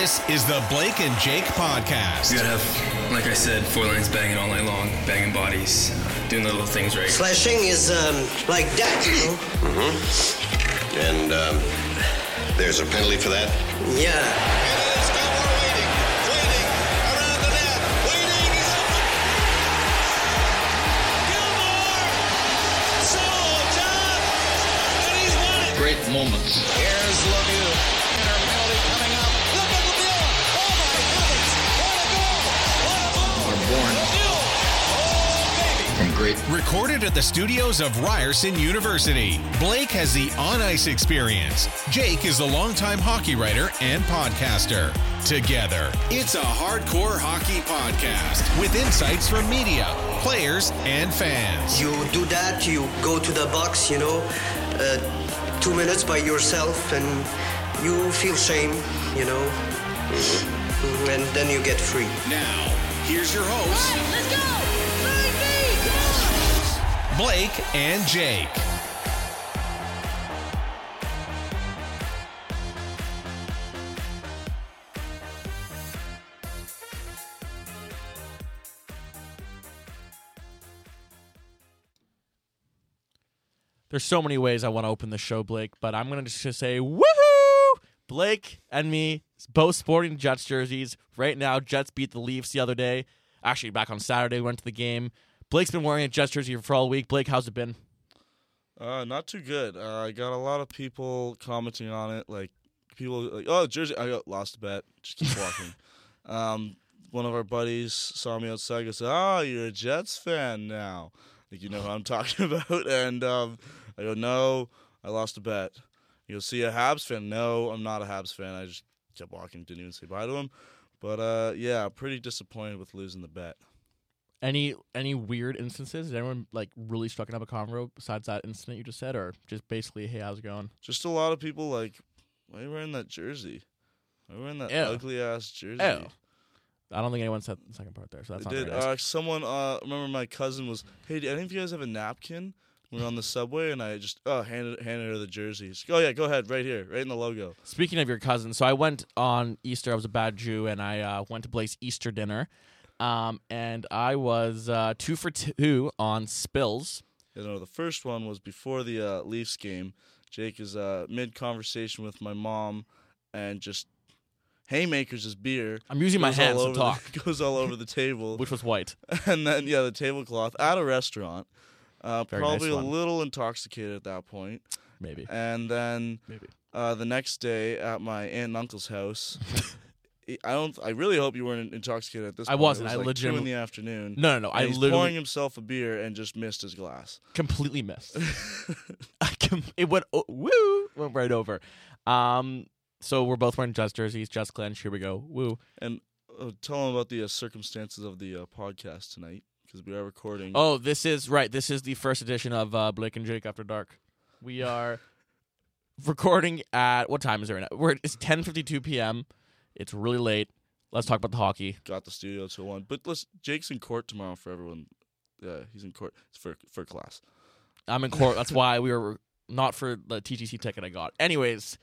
This is the Blake and Jake podcast. You gotta have, like I said, four lines banging all night long, banging bodies, doing the little things right. Slashing is um, like that, you know? And um, there's a penalty for that? Yeah. Great moments. Here's Lemieux. Great Recorded at the studios of Ryerson University, Blake has the on ice experience. Jake is the longtime hockey writer and podcaster. Together, it's a hardcore hockey podcast with insights from media, players, and fans. You do that, you go to the box, you know, uh, two minutes by yourself, and you feel shame, you know, and then you get free. Now, here's your hosts, Let's go. Blake and Jake. There's so many ways I want to open the show, Blake, but I'm gonna just say woohoo! Blake and me, both sporting Jets jerseys. Right now, Jets beat the Leafs the other day. Actually, back on Saturday, we went to the game. Blake's been wearing a Jets jersey for all week. Blake, how's it been? Uh, not too good. Uh, I got a lot of people commenting on it. Like people like, "Oh, Jersey, I got lost a bet. Just keep walking." um, one of our buddies saw me outside. and said, "Oh, you're a Jets fan now." Like you know who I'm talking about. And um, I go, "No, I lost a bet." You'll "See a Habs fan?" No, I'm not a Habs fan. I just kept walking. Didn't even say bye to him. But uh, yeah, pretty disappointed with losing the bet. Any any weird instances? Did anyone like really struck up a convo besides that incident you just said, or just basically, hey, how's it going? Just a lot of people like, "Why are you wearing that jersey? Why are you wearing that Ew. ugly ass jersey?" Ew. I don't think anyone said the second part there, so that's I not did. nice. Uh, someone, uh, remember my cousin was, hey, do any of you guys have a napkin? We are on the subway, and I just, oh, handed, handed her the jerseys. Oh, yeah, go ahead, right here, right in the logo. Speaking of your cousin, so I went on Easter. I was a bad Jew, and I uh, went to Blake's Easter dinner, um, and I was uh, two for two on spills. You know, the first one was before the uh, Leafs game. Jake is uh, mid conversation with my mom, and just haymakers his beer. I'm using my hands to over the- talk. goes all over the table. Which was white. and then yeah, the tablecloth at a restaurant. Uh, Very nice probably a little intoxicated at that point. Maybe. And then Maybe. uh, the next day at my aunt and uncle's house. I don't. I really hope you weren't intoxicated at this. I point. wasn't. It was I like two legitimately- in the afternoon. No, no, no. I he's literally pouring himself a beer and just missed his glass. completely missed. I com- it went oh, woo, went right over. Um, so we're both wearing Jets jerseys. Jets clench. Here we go. Woo. And uh, tell him about the uh, circumstances of the uh, podcast tonight because we are recording. Oh, this is right. This is the first edition of uh, Blake and Jake After Dark. We are recording at what time is it right now? We're it's 10:52 p.m. It's really late. Let's talk about the hockey. got the studio till one. But let's. Jake's in court tomorrow for everyone. Yeah, he's in court. It's for for class. I'm in court. That's why we were not for the TTC ticket I got. Anyways,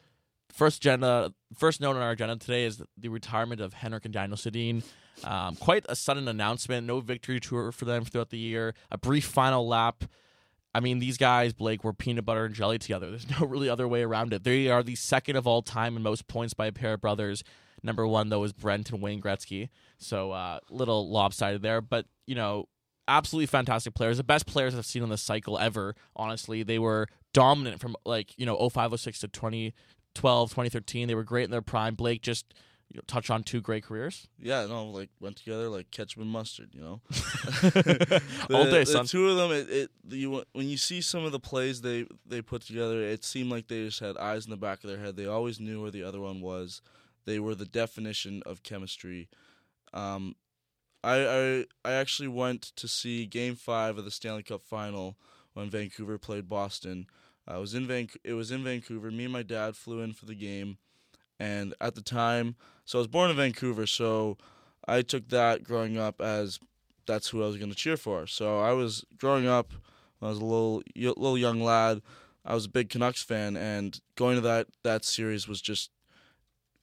first agenda, first note on our agenda today is the retirement of Henrik and Daniel Sedin. Um, quite a sudden announcement. No victory tour for them throughout the year. A brief final lap. I mean, these guys, Blake, were peanut butter and jelly together. There's no really other way around it. They are the second of all time in most points by a pair of brothers. Number one, though, is Brent and Wayne Gretzky. So, uh, little lopsided there. But, you know, absolutely fantastic players. The best players I've seen on this cycle ever, honestly. They were dominant from, like, you know, 0506 to 2012, 2013. They were great in their prime. Blake just you know, touched on two great careers. Yeah, no, like went together like ketchup and mustard. You know, All The- day, the son. two of them, it, it you when you see some of the plays they they put together, it seemed like they just had eyes in the back of their head. They always knew where the other one was. They were the definition of chemistry. Um, I I I actually went to see Game Five of the Stanley Cup Final when Vancouver played Boston. I was in Van. It was in Vancouver. Me and my dad flew in for the game, and at the time, so I was born in Vancouver, so I took that growing up as that's who I was going to cheer for. So I was growing up when I was a little little young lad. I was a big Canucks fan, and going to that that series was just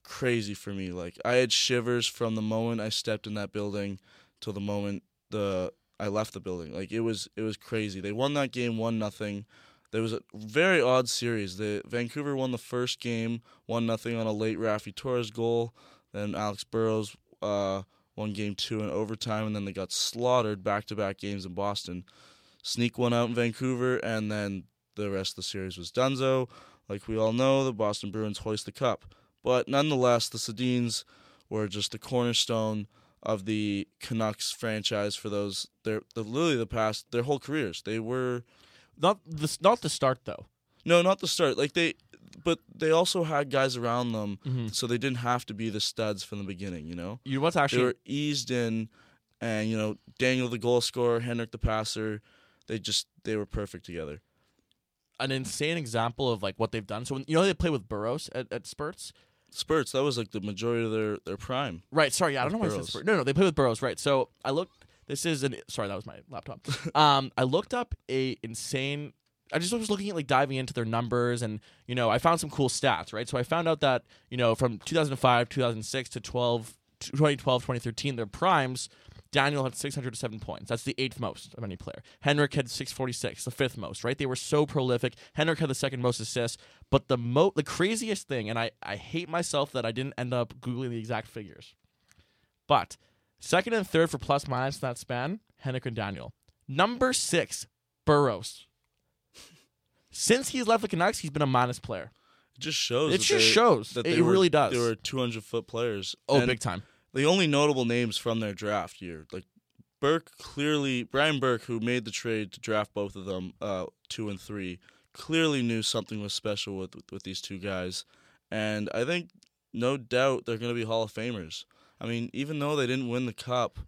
crazy for me. Like I had shivers from the moment I stepped in that building till the moment the I left the building. Like it was it was crazy. They won that game one nothing. There was a very odd series. The Vancouver won the first game one nothing on a late Raffi Torres goal. Then Alex Burrows uh, won game two in overtime, and then they got slaughtered back to back games in Boston. Sneak one out in Vancouver, and then the rest of the series was Dunzo. Like we all know, the Boston Bruins hoist the cup. But nonetheless, the Sedins were just the cornerstone of the Canucks franchise for those their the literally the past their whole careers. They were Not the not the start though. no, not the start. Like they, but they also had guys around them, mm-hmm. so they didn't have to be the studs from the beginning. You know, You know what's they actually were eased in, and you know Daniel the goal scorer, Henrik the passer. They just they were perfect together. an insane example of like what they've done. So when, you know they play with Burrows at, at spurts. Spurts that was like the majority of their their prime. Right. Sorry. Yeah, I don't know why I said Burrows. Spurs. No, no, they played with Burrows. Right. So I looked. This is an. Sorry, that was my laptop. um, I looked up a insane. I just was looking at like diving into their numbers, and you know, I found some cool stats. Right. So I found out that you know from 2005, 2006 to 12, 2012, 2013, their primes. Daniel had 607 points. That's the eighth most of any player. Henrik had 646, the fifth most, right? They were so prolific. Henrik had the second most assists, but the mo the craziest thing, and I, I hate myself that I didn't end up Googling the exact figures. But second and third for plus minus in that span, Henrik and Daniel. Number six, Burrows. Since he's left the Canucks, he's been a minus player. It just shows. It just they- shows. that It they were- really does. They were 200 foot players. Oh, And big time. The only notable names from their draft year, like Burke, clearly Brian Burke, who made the trade to draft both of them, uh, two and three, clearly knew something was special with with these two guys, and I think no doubt they're going to be Hall of Famers. I mean, even though they didn't win the cup,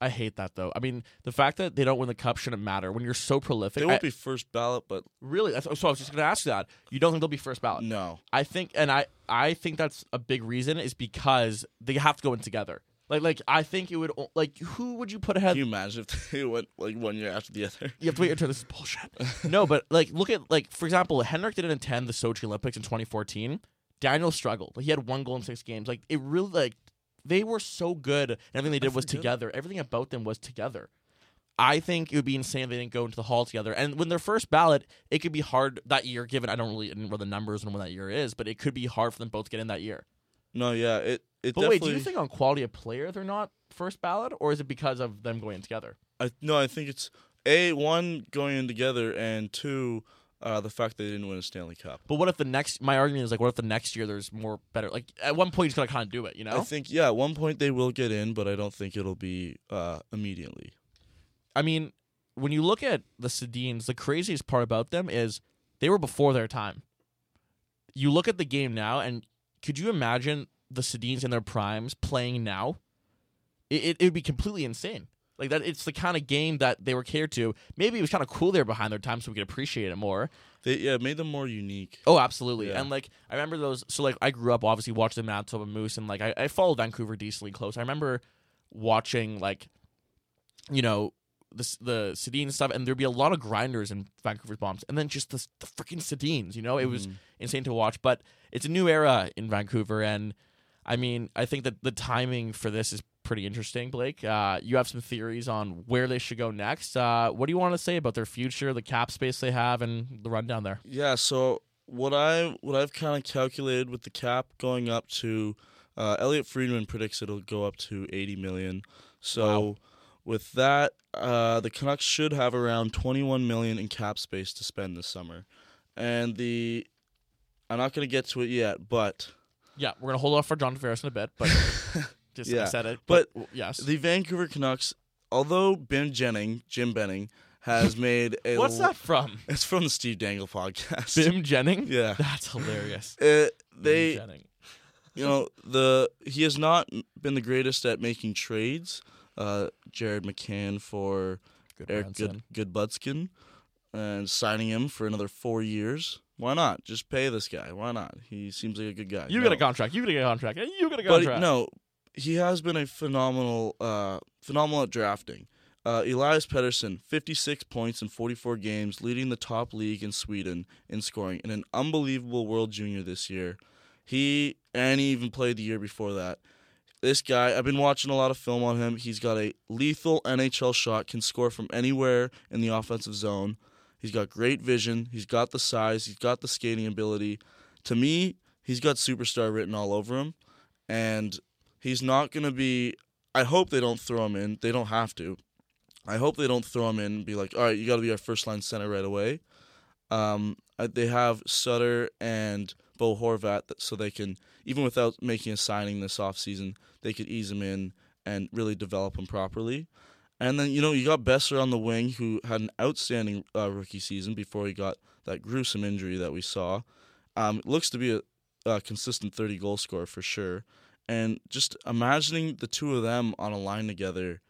I hate that though. I mean, the fact that they don't win the cup shouldn't matter when you're so prolific. they won't I- be first ballot. But really. That's, so I was just going to ask you that. You don't think they'll be first ballot? no, I think, and I, I think that's a big reason is because they have to go in together. Like, like I think it would like who would you put ahead? can you imagine if they went like one year after the other? You have to wait until this is bullshit. no, but like look at like for example, Henrik didn't attend the Sochi Olympics in 2014. Daniel struggled. He had one goal in six games. Like it really like they were so good. And everything they did was together. Everything about them was together. I think it would be insane if they didn't go into the hall together. And when their first ballot, it could be hard that year. Given I don't really know the numbers and when that year is, but it could be hard for them both to get in that year. No, yeah, it it But wait, do you think on quality of player they're not first ballot, or is it because of them going in together? I no, I think it's a one going in together, and two, uh, the fact they didn't win a Stanley Cup. But what if the next? My argument is like, what if the next year there's more better? Like at one point, he's gotta kind of do it, you know? I think yeah, at one point they will get in, but I don't think it'll be uh, immediately. I mean, when you look at the Sedins, the craziest part about them is they were before their time. You look at the game now, and could you imagine the Sedins in their primes playing now? It it, would be completely insane. Like that, it's the kind of game that they were catered to. Maybe it was kind of cool there behind their time, so we could appreciate it more. They yeah made them more unique. Oh, absolutely. Yeah. And like I remember those. So like I grew up obviously watching the Manitoba Moose, and like I, I followed Vancouver decently close. I remember watching like, you know, the the Sedin stuff, and there'd be a lot of grinders in Vancouver's bombs, and then just the the freaking Sedins. You know, it was mm-hmm. insane to watch. But it's a new era in Vancouver, and I mean, I think that the timing for this is pretty interesting. Blake, uh, you have some theories on where they should go next. Uh, what do you want to say about their future, the cap space they have, and the rundown there? Yeah, so what I what I've kind of calculated with the cap going up to, uh, Elliotte Friedman predicts it'll go up to eighty million. So Wow. with that, uh, the Canucks should have around twenty one million in cap space to spend this summer, and the I'm not gonna get to it yet, but Yeah, we're gonna hold off for John Tavares in a bit, but just I Yeah, said it. but w- yes, the Vancouver Canucks, although Ben Jennings, Jim Benning, has made a what's l- that from? It's from the Steve Dangle podcast. Bim Jennings. Yeah. that's hilarious. Uh, Bim they you know the he has not been the greatest at making trades. Uh, Jared McCann for Good Eric Good Goodbudskin and signing him for another four years. Why not? Just pay this guy. Why not? He seems like a good guy. You No. get a contract. You get a contract. You get a but contract. no, he has been a phenomenal, uh, phenomenal at drafting. Uh, Elias Pettersson, 56 points in 44 games, leading the top league in Sweden in scoring, and an unbelievable World Junior this year. He and he even played the year before that. This guy, I've been watching a lot of film on him. He's got a lethal NHL shot, can score from anywhere in the offensive zone. He's got great vision. He's got the size. He's got the skating ability. To me, he's got superstar written all over him, and he's not going to be. I hope they don't throw him in. They don't have to. I hope they don't throw him in and be like, all right, you got to be our first line center right away. Um, they have Sutter and Bo Horvat, so they can even without making a signing this offseason, they could ease him in and really develop him properly. And then you know you got Boeser on the wing, who had an outstanding uh, rookie season before he got that gruesome injury that we saw. Um, looks to be a, a consistent thirty goal scorer for sure. And just imagining the two of them on a line together,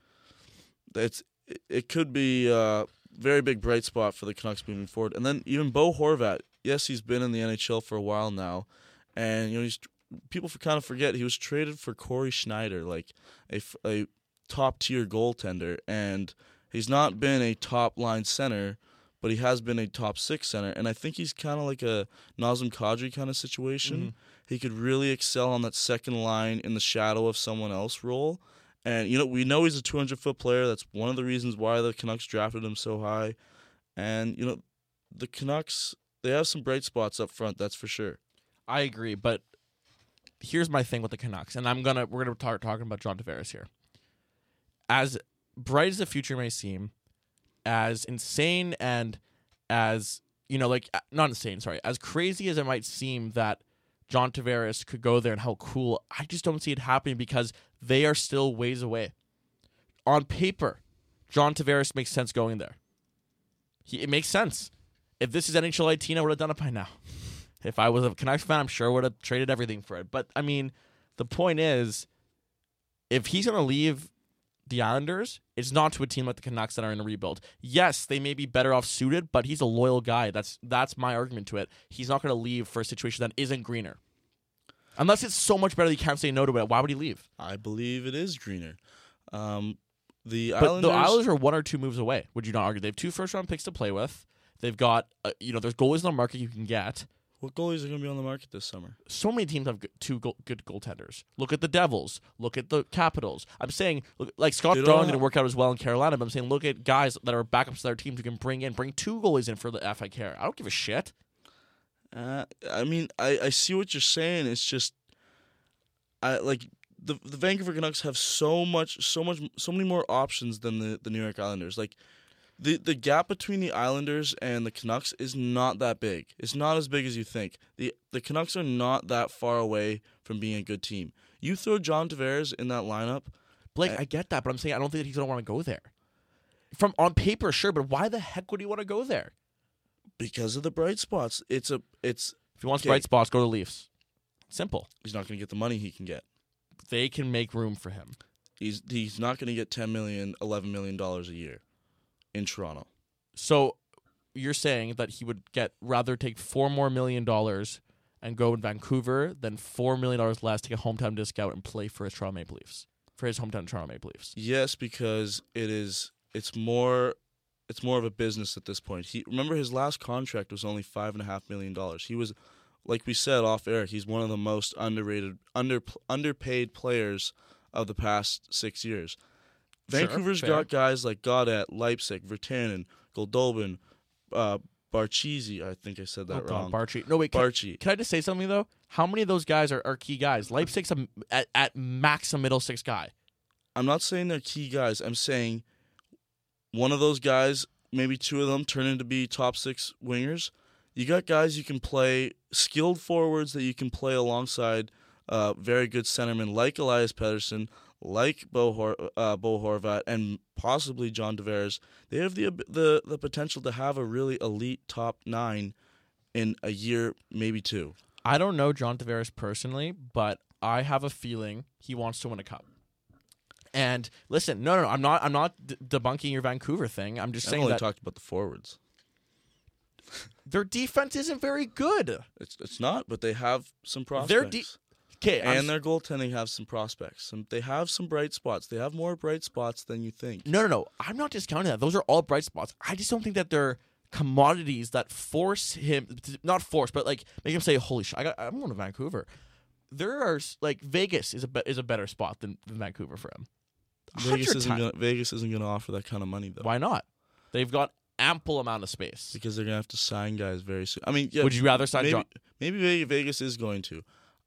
it's it, could be a very big bright spot for the Canucks moving forward. And then even Bo Horvat, yes, he's been in the NHL for a while now, and you know he's people kind of forget he was traded for Cory Schneider, like a, a top tier goaltender, and he's not been a top line center, but he has been a top six center, and I think he's kind of like a Nazem Kadri kind of situation. Mm-hmm. He could really excel on that second line in the shadow of someone else role. And you know, we know he's a 200 foot player. That's one of the reasons why the Canucks drafted him so high. And you know, the Canucks they have some bright spots up front. That's for sure. I agree, but here's my thing with the Canucks, and I'm gonna we're gonna start talking about John Tavares here. As bright as the future may seem, as insane and as you know, like uh, not insane, sorry, as crazy as it might seem that John Tavares could go there and how cool, I just don't see it happening because they are still ways away. On paper, John Tavares makes sense going there. He, it makes sense. If this is NHL 18, I would have done it by now. If I was a Canucks fan, I'm sure I would have traded everything for it. But I mean, the point is, if he's going to leave the Islanders, it's not to a team like the Canucks that are in a rebuild. Yes, they may be better off suited, but he's a loyal guy. That's that's my argument to it. He's not going to leave for a situation that isn't greener. Unless it's so much better that you can't say no to it. Why would he leave? I believe it is greener. Um, the But Islanders, the Islanders are one or two moves away. Would you not argue? They have two first round picks to play with. They've got, uh, you know, there's goalies in the market you can get. What goalies are going to be on the market this summer? so many teams have good, two go- good goaltenders. Look at the Devils. Look at the Capitals. I'm saying, look, like Scott don't Darling didn't work out as well in Carolina, but I'm saying, look at guys that are backups to their teams who can bring in, bring two goalies in for the F I care. I don't give a shit. Uh, I mean, I, I see what you're saying. It's just, I like the the Vancouver Canucks have so much, so much, so many more options than the, the New York Islanders. Like, the the gap between the Islanders and the Canucks is not that big. It's not as big as you think. the The Canucks are not that far away from being a good team. You throw John Tavares in that lineup, Blake, I get that, but I'm saying I don't think that he's gonna want to go there. From on paper, sure, but why the heck would he want to go there? because of the bright spots. It's a it's If he wants Okay. bright spots, go to the Leafs. Simple. he's not going to get the money he can get. They can make room for him. He's he's not going to get 10 million, 11 million dollars a year in Toronto. So you're saying that he would get rather take four more million dollars and go in Vancouver than four million dollars less, take a hometown discount and play for his Toronto Maple Leafs. For his hometown Toronto Maple Leafs. Yes, because it is it's more it's more of a business at this point. He remember his last contract was only five and a half million dollars. He was like we said off air, he's one of the most underrated under underpaid players of the past six years. Sure, Vancouver's fair. got guys like Gaudette, Leipsic, Virtanen, Goldobin, uh, Barchisi. I think I said that oh wrong. God, Baertschi. No wait, can, Baertschi. can I just say something though? How many of those guys are, are key guys? Leipsic's a, at, at max a middle six guy. I'm not saying they're key guys. I'm saying one of those guys, maybe two of them, turn into be top six wingers. You got guys you can play, skilled forwards that you can play alongside uh, very good centermen like Elias Pettersson, like Bo, Hor- uh, Bo Horvat, and possibly John Tavares. They have the, the the potential to have a really elite top nine in a year, maybe two. I don't know John Tavares personally, but I have a feeling he wants to win a cup. And listen, no, no, no I'm not. I'm not d- debunking your Vancouver thing. I'm just I've saying only that talked about the forwards. their defense isn't very good. It's it's not, but they have some prospects. Their de- Okay, I'm and their goaltending have some prospects. Some, they have some bright spots. They have more bright spots than you think. No, no, no. I'm not discounting that. Those are all bright spots. I just don't think that they're commodities that force him not force, but like make him say, "Holy shit, I got, I'm going to Vancouver." There are like Vegas is a be- is a better spot than, than Vancouver for him. Vegas isn't gonna Vegas isn't gonna offer that kind of money though. Why not? They've got ample amount of space. Because they're gonna have to sign guys very soon. I mean, yeah, Would you rather sign maybe, John- maybe Vegas is going to.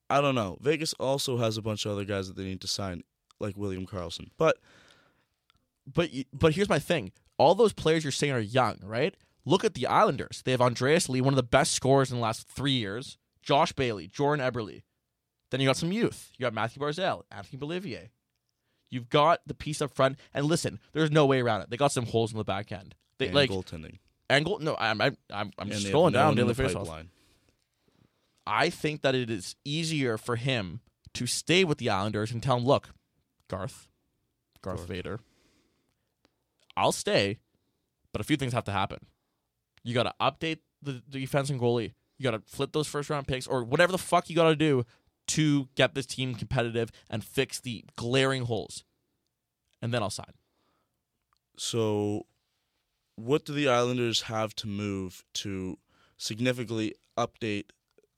I don't know. Vegas also has a bunch of other guys that they need to sign, like William Karlsson. But But but here's my thing: all those players you're saying are young, right? Look at the Islanders. They have Anders Lee, one of the best scorers in the last three years. Josh Bailey, Jordan Eberle. Then you got some youth. You got Mathew Barzal, Anthony Beauvillier. You've got the piece up front, and listen, there's no way around it. They got some holes in the back end. They and like goaltending. angle. No, I'm I'm I'm, I'm just scrolling down daily the faceoff. I think that it is easier for him to stay with the Islanders and tell him, look, Garth, Garth Garth. Vader, I'll stay, but a few things have to happen. You got to update the, the defense and goalie. You got to flip those first round picks or whatever the fuck you got to do to get this team competitive and fix the glaring holes. And then I'll sign. So, what do the Islanders have to move to significantly update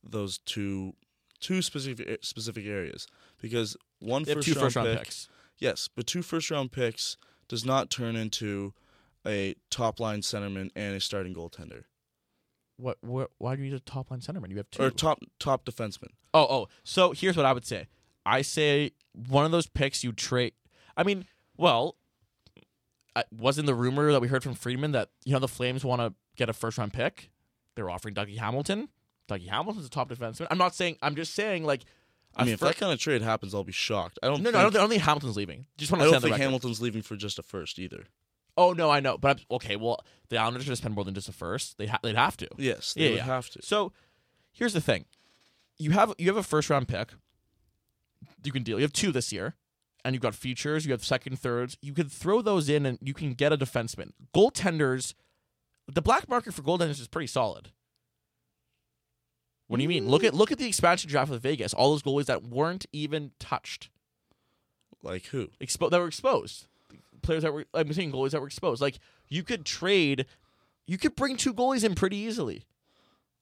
those two two specific specific areas? Because one They two round first round pick, picks. yes, but two first round picks does not turn into a top line centerman and a starting goaltender What, what? Why do you need a top line centerman? You have two. or top top defenseman. Oh, oh. So here's what I would say. I say one of those picks you trade. I mean, well, I, wasn't the rumor that we heard from Friedman that you know the Flames want to get a first round pick? They're offering Dougie Hamilton. Dougie Hamilton's a top defenseman. I'm not saying. I'm just saying like. I mean, if fir- that kind of trade happens, I'll be shocked. I don't. no, think, no, I don't, I don't think Hamilton's leaving. Just want to. I don't think. Hamilton's leaving for just a first either. Oh no, I know, but I'm, okay. Well, the Islanders are going to spend more than just a first. They ha- they'd have to. Yes, they Yeah, would yeah. have to. So here's the thing: you have you have a first round pick. You can deal. You have two this year, and you've got futures. You have second, thirds. You can throw those in, and you can get a defenseman. Goaltenders, the black market for goaltenders is pretty solid. What do you mean? Look at look at the expansion draft with Vegas. All those goalies that weren't even touched, Like who? expo- that were exposed. Players that were I'm saying goalies that were exposed. Like you could trade, you could bring two goalies in pretty easily.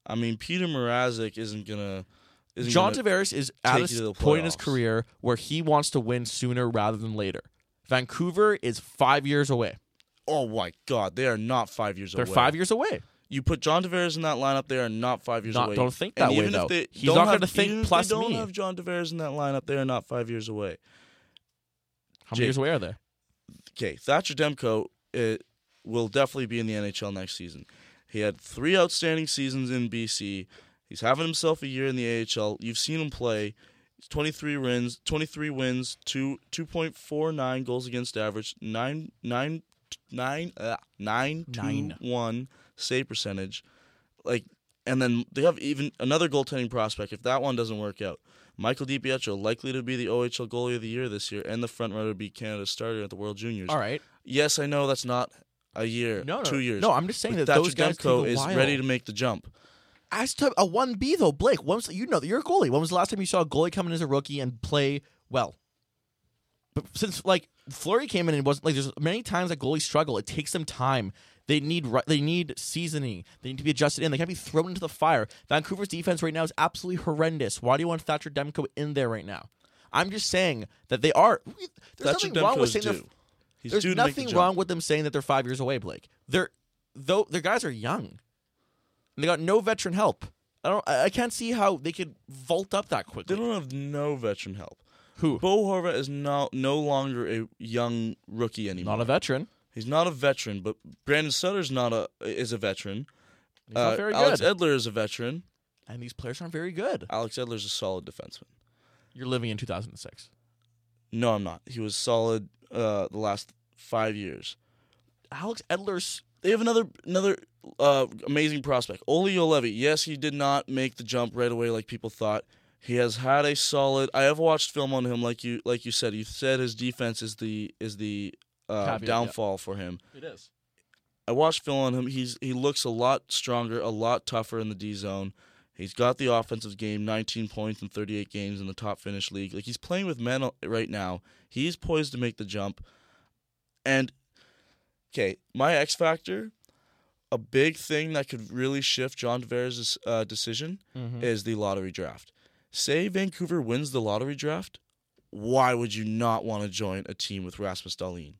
I mean, Peter Mrazek isn't gonna. Isn't John gonna, Tavares is at take a you to the point in his playoffs. career where he wants to win sooner rather than later. Vancouver is five years away. Oh my God, they are not five years away. They're away. five years away. You put John Tavares in that lineup, they are not five years Not- away. don't think And that way, even though. They He's don't gonna think even if plus they don't have John Tavares in that lineup, they are not five years away. How many Jake. years away are they? Okay, Thatcher Demko it will definitely be in the NHL next season. He had three outstanding seasons in BC. He's having himself a year in the AHL. You've seen him play. He's 23 wins, 23 wins, two 2.49 goals against average, nine nine nine uh, nine Nine. two one save percentage. Like, and then they have even another goaltending prospect. If that one doesn't work out, Michael DiPietro likely to be the OHL goalie of the year this year, and the front runner to be Canada's starter at the World Juniors. All right. Yes, I know that's not a year, No, no, two years. no, I'm just saying But that those Thatcher guys Demko is while. ready to make the jump. As to a one B though, Blake, when was you know you're a goalie. When was the last time you saw a goalie come in as a rookie and play well? But since like Fleury came in and wasn't like there's many times that goalies struggle. It takes them time. They need they need seasoning. They need to be adjusted in. They can't be thrown into the fire. Vancouver's defense right now is absolutely horrendous. Why do you want Thatcher Demko in there right now? I'm just saying that they are. There's Thatcher nothing wrong with saying due. He's there's the nothing jump. wrong with them saying that they're five years away, Blake. They're though their guys are young. And they got no veteran help. I don't. I I can't see how they could vault up that quickly. They don't have no veteran help. Who? Bo Horvat is now no longer a young rookie anymore. Not a veteran. He's not a veteran, but Brandon Sutter's not a is a veteran. He's not very Alex good. Edler is a veteran. and these players aren't very good. Alex Edler's a solid defenseman. You're living in 2006. No, I'm not. He was solid uh, the last five years. Alex Edler's. They have another another uh, amazing prospect, Olli Juolevi. Yes, he did not make the jump right away like people thought. He has had a solid. I have watched film on him, like you like you said. You said his defense is the is the uh, Caveat, yeah. downfall for him. It is. I watched film on him. He's he looks a lot stronger, a lot tougher in the D zone. He's got the offensive game, 19 points in 38 games in the top Finnish league. Like he's playing with men right now. He's poised to make the jump. And okay, my X factor, a big thing that could really shift John Tavares' uh, decision Mm-hmm. is the lottery draft. Say Vancouver wins the lottery draft, why would you not want to join a team with Rasmus Dahlin?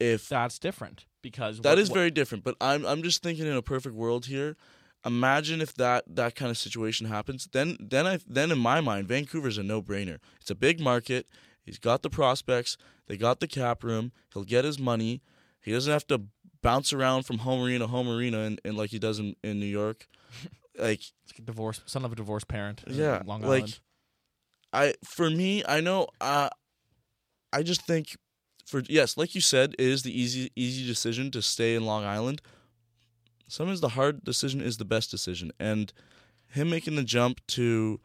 If That's different because that what- is what- very different, but I'm I'm just thinking in a perfect world here. Imagine if that that kind of situation happens. Then then I then in my mind, Vancouver's a no brainer. It's a big market. He's got the prospects. They got the cap room. He'll get his money. He doesn't have to bounce around from home arena home arena and, and like he does in, in New York. Like divorce, son of a divorced parent. Yeah, Long like- I for me, I know uh I just think for yes, like you said, it is the easy easy decision to stay in Long Island. Sometimes the hard decision is the best decision, and him making the jump to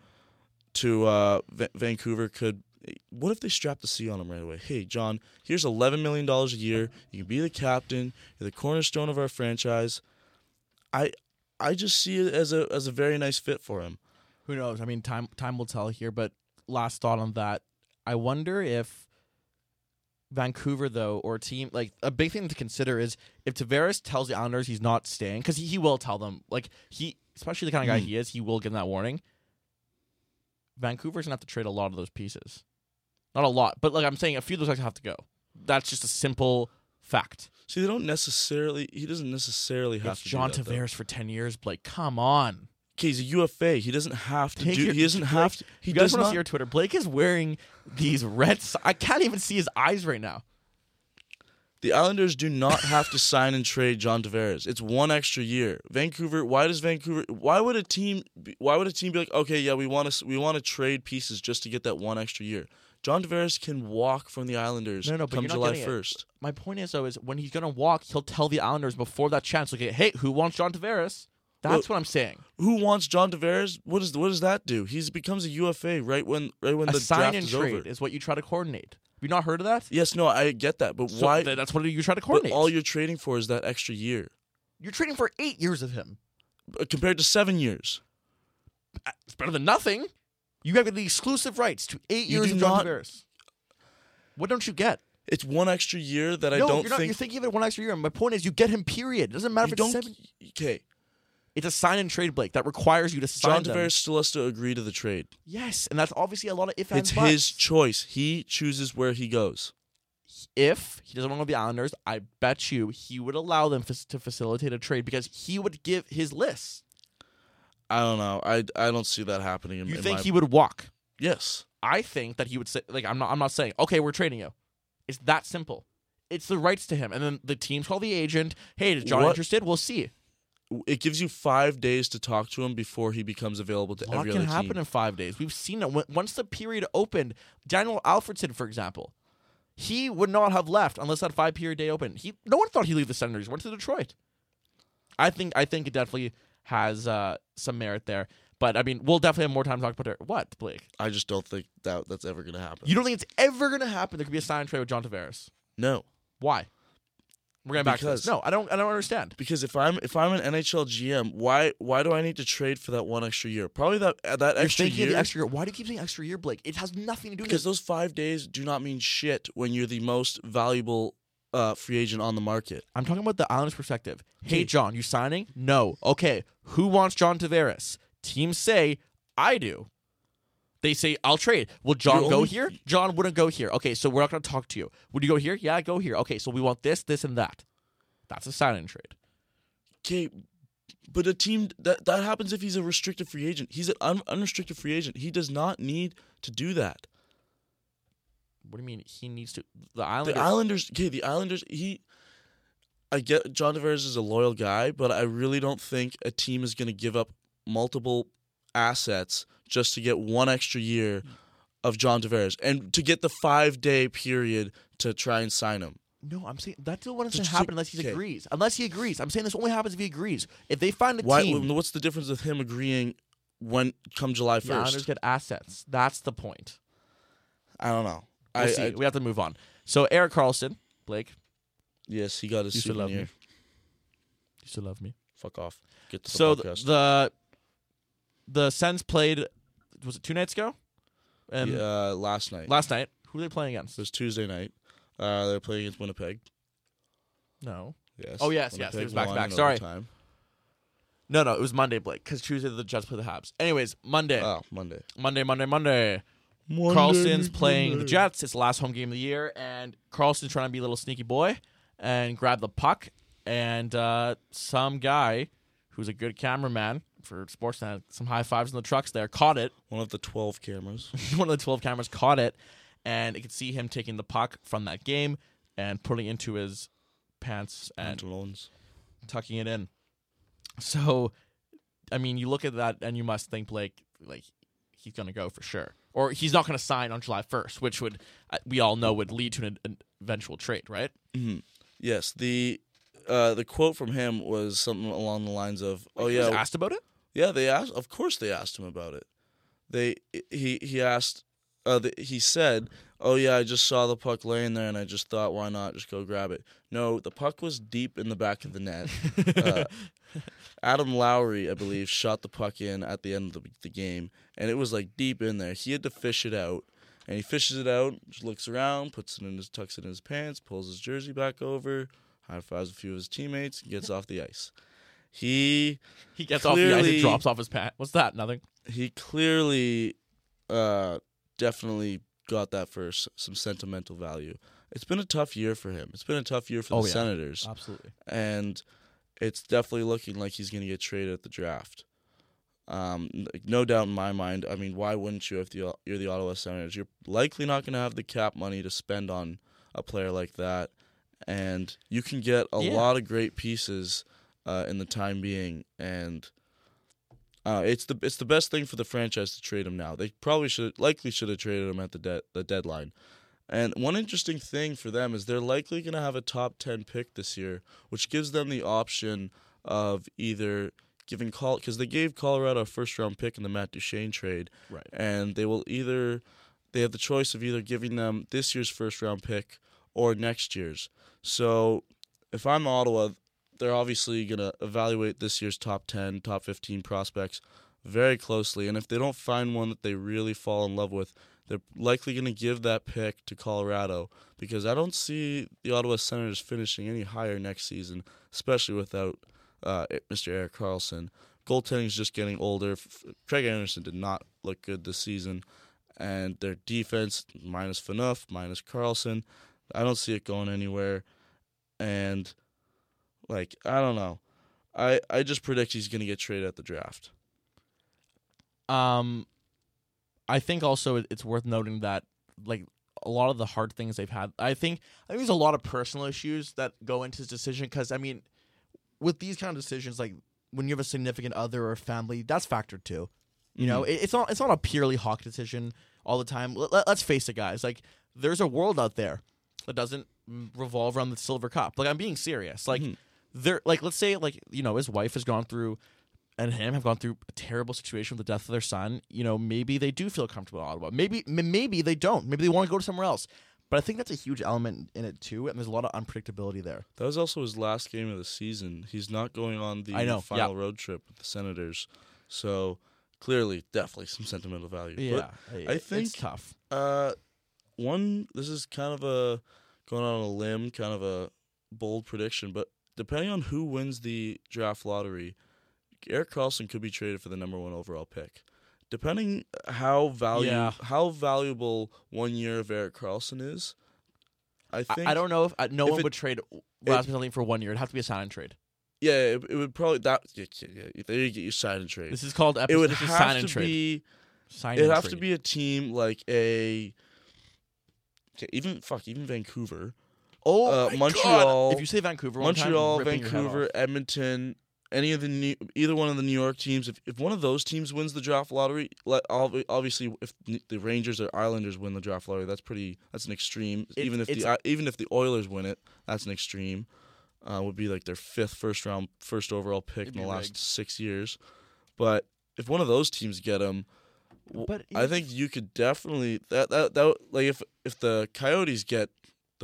to uh, Va- Vancouver could. What if they strap the C on him right away? Hey, John, here's eleven million dollars a year. You can be the captain. You're the cornerstone of our franchise. I I just see it as a as a very nice fit for him. Who knows? I mean, time time will tell here. But last thought on that, I wonder if Vancouver, though, or a team like a big thing to consider is if Tavares tells the Islanders he's not staying because he, he will tell them like he, especially the kind of guy hmm. he is, he will give them that warning. Vancouver's gonna have to trade a lot of those pieces, not a lot, but like I'm saying, a few of those guys have to go. That's just a simple fact. See, they don't necessarily. He doesn't necessarily have It's to. John that, though. Tavares for ten years, Blake. Come on. Okay, he's a UFA. He doesn't have to Take do. your- he doesn't Blake, have. To, he you guys does want to not. see our Twitter? Blake is wearing these red. so- I can't even see his eyes right now. The Islanders do not have to sign and trade John Tavares. It's one extra year. Vancouver. Why does Vancouver? Why would a team? Be, why would a team be like, okay, yeah, we want to we want to trade pieces just to get that one extra year? John Tavares can walk from the Islanders No, no, but come you're not July first. My point is though is when he's gonna walk, he'll tell the Islanders before that chance, like, hey, who wants John Tavares? That's what I'm saying. Who wants John Tavares? What does what does that do? He's becomes a UFA right when right when A the sign draft and is trade over. is what you try to coordinate. Have you not heard of that? Yes, no, I get that, but So why? th- that's what you try to but coordinate. all you're trading for is that extra year you're trading for eight years of him. Uh, compared to seven years. It's better than nothing. You have the exclusive rights to eight You years do of John not- Tavares. What don't you get? It's one extra year that I no, don't you're not. think You're thinking of it one extra year. My point is, you get him. Period. It doesn't matter you if it's don't. seven. Okay, It's a sign and trade, Blake, that requires you to sign John them. Tavares still has to agree to the trade. Yes, and that's obviously a lot of if and It's his choice. He chooses where he goes. If he doesn't want to go to the Islanders, I bet you he would allow them f- to facilitate a trade because he would give his list. I don't know. I, I don't see that happening. In, You in think my- he would walk? Yes. I think that he would say like I'm not I'm not saying okay we're trading you. It's that simple. It's the rights to him, and then the teams call the agent. Hey, is John What- interested? We'll see. It gives you five days to talk to him before he becomes available to A lot every can other happen team. in five days. We've seen it. Once the period opened, Daniel Alfredsson, for example, he would not have left unless that five period day opened. He no one thought he'd leave the Senators. He went to Detroit. I think I think it definitely has uh, some merit there. But I mean, we'll definitely have more time to talk about it. What, Blake? I just don't think that that's ever going to happen. You don't think it's ever going to happen? There could be a sign trade with John Tavares. no, Why? We're going back to this. Because- No, I don't. I don't understand. because if I'm if I'm an NHL GM, why why do I need to trade for that one extra year? Probably that uh, that You're extra year. the extra year. Why do you keep saying extra year, Blake? It has nothing to do with because it. those five days do not mean shit when you're the most valuable uh, free agent on the market. I'm talking about the Islanders' perspective. Hey, Okay. John, you signing? No. Okay. Who wants John Tavares? Teams say, I do. They say, I'll trade. Will John You're go only- here? John wouldn't go here. Okay, so we're not going to talk to you. Would you go here? Yeah, go here. Okay, so we want this, this, and that. That's a sign-in trade. Okay, but a team that that happens if he's a restricted free agent. He's an un, unrestricted free agent. He does not need to do that. What do you mean? He needs to. The Islanders. The Islanders, okay, the Islanders. He, I get John Tavares is a loyal guy, but I really don't think a team is going to give up multiple assets just to get one extra year of John Tavares and to get the five day period to try and sign him. no, I'm saying that still wouldn't Just- happen unless he okay. agrees. Unless he agrees. I'm saying this only happens if he agrees. If they find a Why? team, What's the difference with him agreeing when come July the Islanders first? get assets. That's the point. I don't know. We'll I, see. I- we have to move on. So Erik Karlsson, Blake, yes, he got his you still love me. souvenir. You still love me. Fuck off. Get the so th- podcast. the the Sens played was it two nights ago? And Yeah, uh, last night. last night, who were they playing against? it was Tuesday night. Uh, they're playing against Winnipeg. No, Yes. Oh, yes, Winnipeg yes, it was back-to-back. Sorry. overtime. No, no, it was Monday, Blake, because Tuesday the Jets play the Habs. Anyways, Monday, Oh, Monday. Monday, Monday, Monday. Karlsson's playing the Jets. It's the last home game of the year, and Karlsson's trying to be a little sneaky boy and grab the puck. And uh, some guy who's a good cameraman for Sportsnet, some high fives in the trucks there, caught it. One of the 12 cameras. One of the 12 cameras caught it, and you could see him taking the puck from that game and putting it into his pants and Pantalones. tucking it in. So, I mean, you look at that and you must think Blake, like, he's going to go for sure. Or he's not going to sign on July 1st, which would, uh, we all know, would lead to an, an eventual trade, right? Yes, the uh, the quote from him was something along the lines of, "Oh yeah, was asked about it? Yeah." They asked, of course, they asked him about it. They he he asked, uh, the, he said, "Oh yeah, I just saw the puck laying there, and I just thought, why not just go grab it?" No, the puck was deep in the back of the net. uh, Adam Lowry, I believe, shot the puck in at the end of the, the game, and it was like deep in there. He had to fish it out, and he fishes it out, just looks around, puts it in his, tucks it in his pants, pulls his jersey back over, high fives a few of his teammates, and gets off the ice. He He gets off the ice and drops off his pants. What's that? Nothing. he clearly, uh, definitely got that for some sentimental value. It's been a tough year for him. It's been a tough year for Oh, the yeah. Senators. Absolutely. and it's definitely looking like he's going to get traded at the draft. Um, no doubt in my mind. I mean, why wouldn't you if the, you're the Ottawa Senators? You're likely not going to have the cap money to spend on a player like that, and you can get a Yeah. lot of great pieces uh, in the time being. And uh, it's the it's the best thing for the franchise to trade him now. They probably should likely should have traded him at the de- the deadline. And one interesting thing for them is they're likely going to have a top 10 pick this year, which gives them the option of either giving call because they gave Colorado a first round pick in the Matt Duchene trade, Right. and they will either they have the choice of either giving them this year's first round pick or next year's. So if I'm Ottawa, they're obviously going to evaluate this year's top 10, top 15 prospects very closely, and if they don't find one that they really fall in love with, they're likely going to give that pick to Colorado because I don't see the Ottawa Senators finishing any higher next season, especially without uh, Mr. Erik Karlsson. Goaltending is just getting older. Craig Anderson did not look good this season, and their defense minus Phaneuf, minus Karlsson, I don't see it going anywhere. And like I don't know, I I just predict he's going to get traded at the draft. Um, I think also it's worth noting that like a lot of the hard things they've had. I think I think there's a lot of personal issues that go into his decision because I mean, with these kind of decisions, like when you have a significant other or family, that's factored too. You know, it, it's not it's not a purely Hawk decision all the time. Let, let, us face it, guys. Like there's a world out there that doesn't revolve around the silver cup. Like I'm being serious. Like there, like let's say like you know his wife has gone through and him have gone through a terrible situation with the death of their son, you know, maybe they do feel comfortable in Ottawa. Maybe m- maybe they don't. Maybe they want to go to somewhere else. But I think that's a huge element in it too, and there's a lot of unpredictability there. That was also his last game of the season. He's not going on the I know, final yeah. road trip with the Senators. So clearly, definitely some sentimental value. Yeah, But I think it's tough. uh, one, this is kind of a going on a limb, kind of a bold prediction, but depending on who wins the draft lottery, Erik Karlsson could be traded for the number one overall pick. Depending how value Yeah. how valuable one year of Erik Karlsson is, I I, think I don't know if uh, no if one it- would trade Rasmus for one year. It'd have to be a sign and trade. Yeah, it, it would probably that. Yeah, yeah, there you get your sign and trade. This is called episode. it would sign have and to trade. be. sign It'd have trade. to be a team like a. Okay, even fuck, even Vancouver, Oh, uh, my God. Montreal- If you say Vancouver, Montreal, Vancouver. Edmonton, any of the New, either one of the New York teams. If if one of those teams wins the draft lottery, like obviously if the Rangers or Islanders win the draft lottery, that's pretty. That's an extreme. It- even if the even if the Oilers win it, that's an extreme. Uh, would be like their fifth first round, first overall pick in the last rigged. six years. But if one of those teams get him, But I think you could definitely that that that like if if the Coyotes get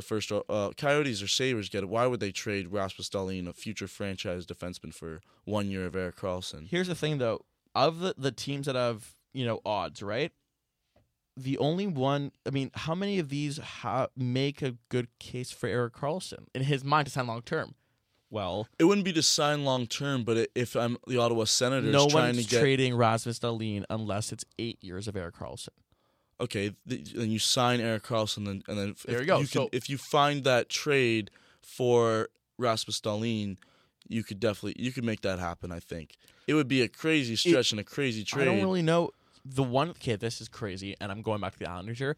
the first uh Coyotes or Sabres get it, why would they trade Rasmus Dahlin, a future franchise defenseman, for one year of Erik Karlsson? Here's the thing, though. Of the, the teams that have, you know, odds, right? The only one, I mean, how many of these ha- make a good case for Erik Karlsson in his mind to sign long term? well. It wouldn't be to sign long term, but i- if I'm the Ottawa Senators no trying one's to get trading Rasmus Dahlin unless it's eight years of Erik Karlsson. Okay, th- then you sign Erik Karlsson, and, and then if, There you go. can- So- if you find that trade for Rasmus Dahlin, you could definitely you could make that happen. I think it would be a crazy stretch and a crazy trade. I don't really know. The one okay, this is crazy, and I'm going back to the Islanders here.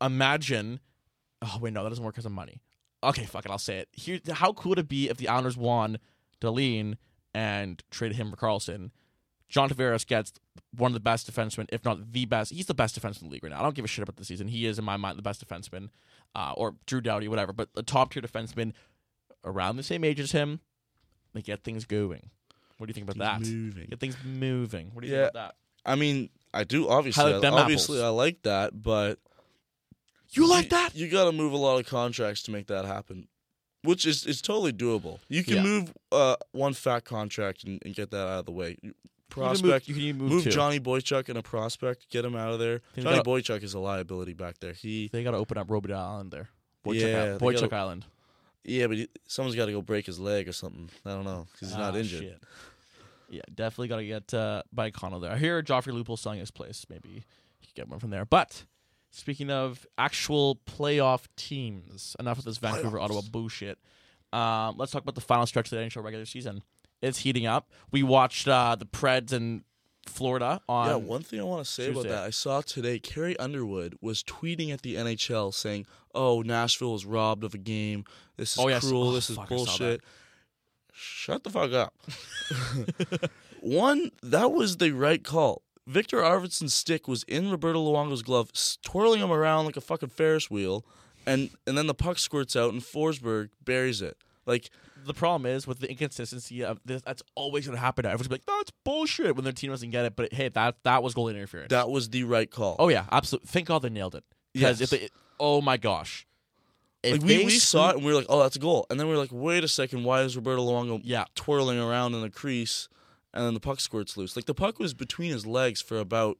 Imagine, oh wait, no, that doesn't work because of money. Okay, fuck it, I'll say it. Here, how cool would it be if the Islanders won Dahlin and traded him for Karlsson? John Tavares gets one of the best defensemen, if not the best. He's the best defenseman in the league right now. I don't give a shit about the season. He is, in my mind, the best defenseman, uh, or Drew Doughty, whatever. But a top tier defenseman around the same age as him, they get things going. What do you think about Things that? moving. Get things moving. What do you Yeah. think about that? I mean, I do obviously. like I- obviously, apples. I like that, but You like that? You got to move a lot of contracts to make that happen, which is is totally doable. You can Yeah. move uh, one fat contract and, and get that out of the way. You- You can move- Prospect, you can move move. Johnny Boychuk and a prospect, get him out of there. Johnny gotta- Boychuk is a liability back there. He, They got to open up Robida Island there. Boychuk, Yeah, Island. Boychuk gotta- Island. yeah, but he, someone's got to go break his leg or something. I don't know because he's not Ah, injured. shit. Yeah, definitely got to get uh, by Connell there. I hear Joffrey Lupul selling his place. Maybe he could get one from there. But speaking of actual playoff teams, enough of this Vancouver Ottawa bullshit. Um, let's talk about the final stretch of the NHL regular season. It's heating up. We watched uh, the Preds in Florida on. Yeah, one thing I want to say about that, I saw today Carrie Underwood was tweeting at the NHL saying, "Oh, Nashville was robbed of a game. This is Oh, yes. cruel. Oh, this is fuck, I saw that. bullshit." Shut the fuck up. One, that was the right call. Viktor Arvidsson's stick was in Roberto Luongo's glove, twirling him around like a fucking Ferris wheel, and and then the puck squirts out and Forsberg buries it. Like the problem is with the inconsistency of this, that's always going to happen. Everyone's gonna be like, "That's bullshit" when their team doesn't get it. But hey, that that was goal interference. that was the right call. Oh yeah, absolutely. Thank God they nailed it. Because Yes. if they, oh my gosh, if Like we, they we saw it and we were like, oh, that's a goal. And then we were like, wait a second, why is Roberto Luongo Yeah. twirling around in the crease and then the puck squirts loose? Like the puck was between his legs for about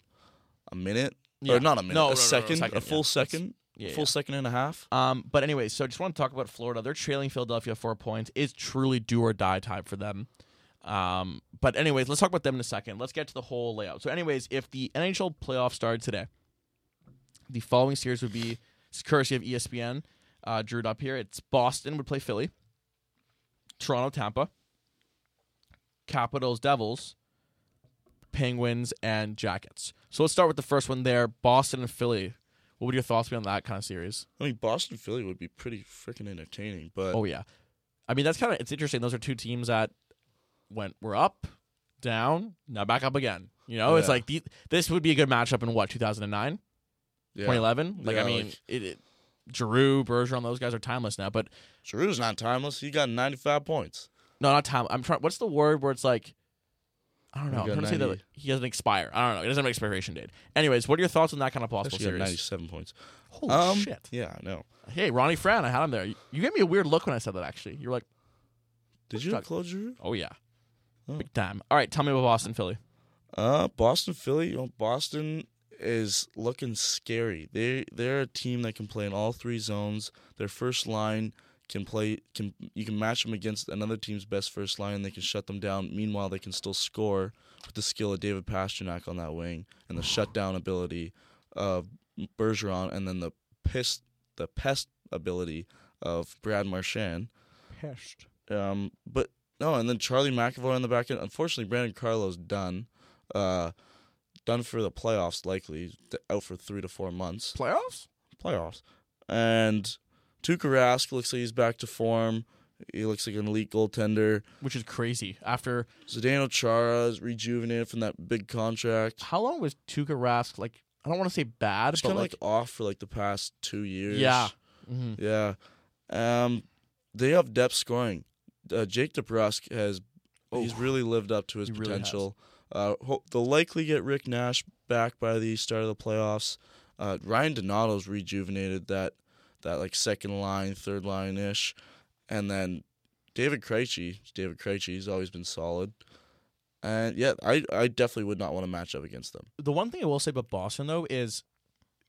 a minute. Yeah. Or not a minute, No, no, no, a, no, second, second, a full yeah. second, Yeah, full yeah. second and a half. Um, but anyway, so I just want to talk about Florida. They're trailing Philadelphia four points. It's truly do or die time for them. Um, but anyways, let's talk about them in a second. Let's get to the whole layout. So, anyways, if the NHL playoffs started today, the following series would be courtesy of ESPN. Uh, drew it up here. It's Boston would play Philly, Toronto, Tampa, Capitals, Devils, Penguins, and Jackets. So let's start with the first one there, Boston and Philly. What would your thoughts be on that kind of series? I mean, Boston Philly would be pretty freaking entertaining, but Oh yeah, I mean that's kind of it's interesting. Those are two teams that went were up, down, now back up again. You know, it's Yeah. like the, this would be a good matchup in what 2009, yeah. 2011. Like I Yeah, mean, like- it, it, Giroux, Bergeron, those guys are timeless now. But Giroux's not timeless. He got 95 points. no, not time. I'm trying. What's the word where it's like? I don't know. I'm trying to say that like, he doesn't expire. I don't know. It doesn't have an expiration date. Anyways, what are your thoughts on that kind of possible Actually, series? 97 points. Holy um, shit! Yeah, I know. Hey, Ronnie Fran, I had him there. You, you gave me a weird look when I said that. Actually, you were like, Did you close your?" "Oh yeah, Oh. big time." All right, tell me about Boston, Philly. Uh, Boston, Philly. You know, Boston is looking scary. They they're a team that can play in all three zones. Their first line can play. Can you can match them against another team's best first line, and they can shut them down. Meanwhile, they can still score with the skill of David Pastrnak on that wing and the shutdown ability of Bergeron, and then the pest the pest ability of Brad Marchand. Pest. Um, but no, and then Charlie McAvoy on the back end. Unfortunately, Brandon Carlo's done. Uh, done for the playoffs, likely out for three to four months. Playoffs? Playoffs, and Tuukka Rask looks like he's back to form. He looks like an elite goaltender. which is crazy. After Zdeno Chara is rejuvenated from that big contract. how long was Tuukka Rask like? I don't want to say bad, He's but like, like, off for like the past two years. yeah, Mhm. Yeah. Um, they have depth scoring. Uh, Jake DeBrusk has he's really lived up to his He really potential. uh, they'll likely get Rick Nash back by the start of the playoffs. Uh, Ryan Donato's rejuvenated that that like second line, third line ish, and then David Krejci. David Krejci, he's always been solid. And yeah, I I definitely would not want to match up against them. the one thing I will say about Boston though is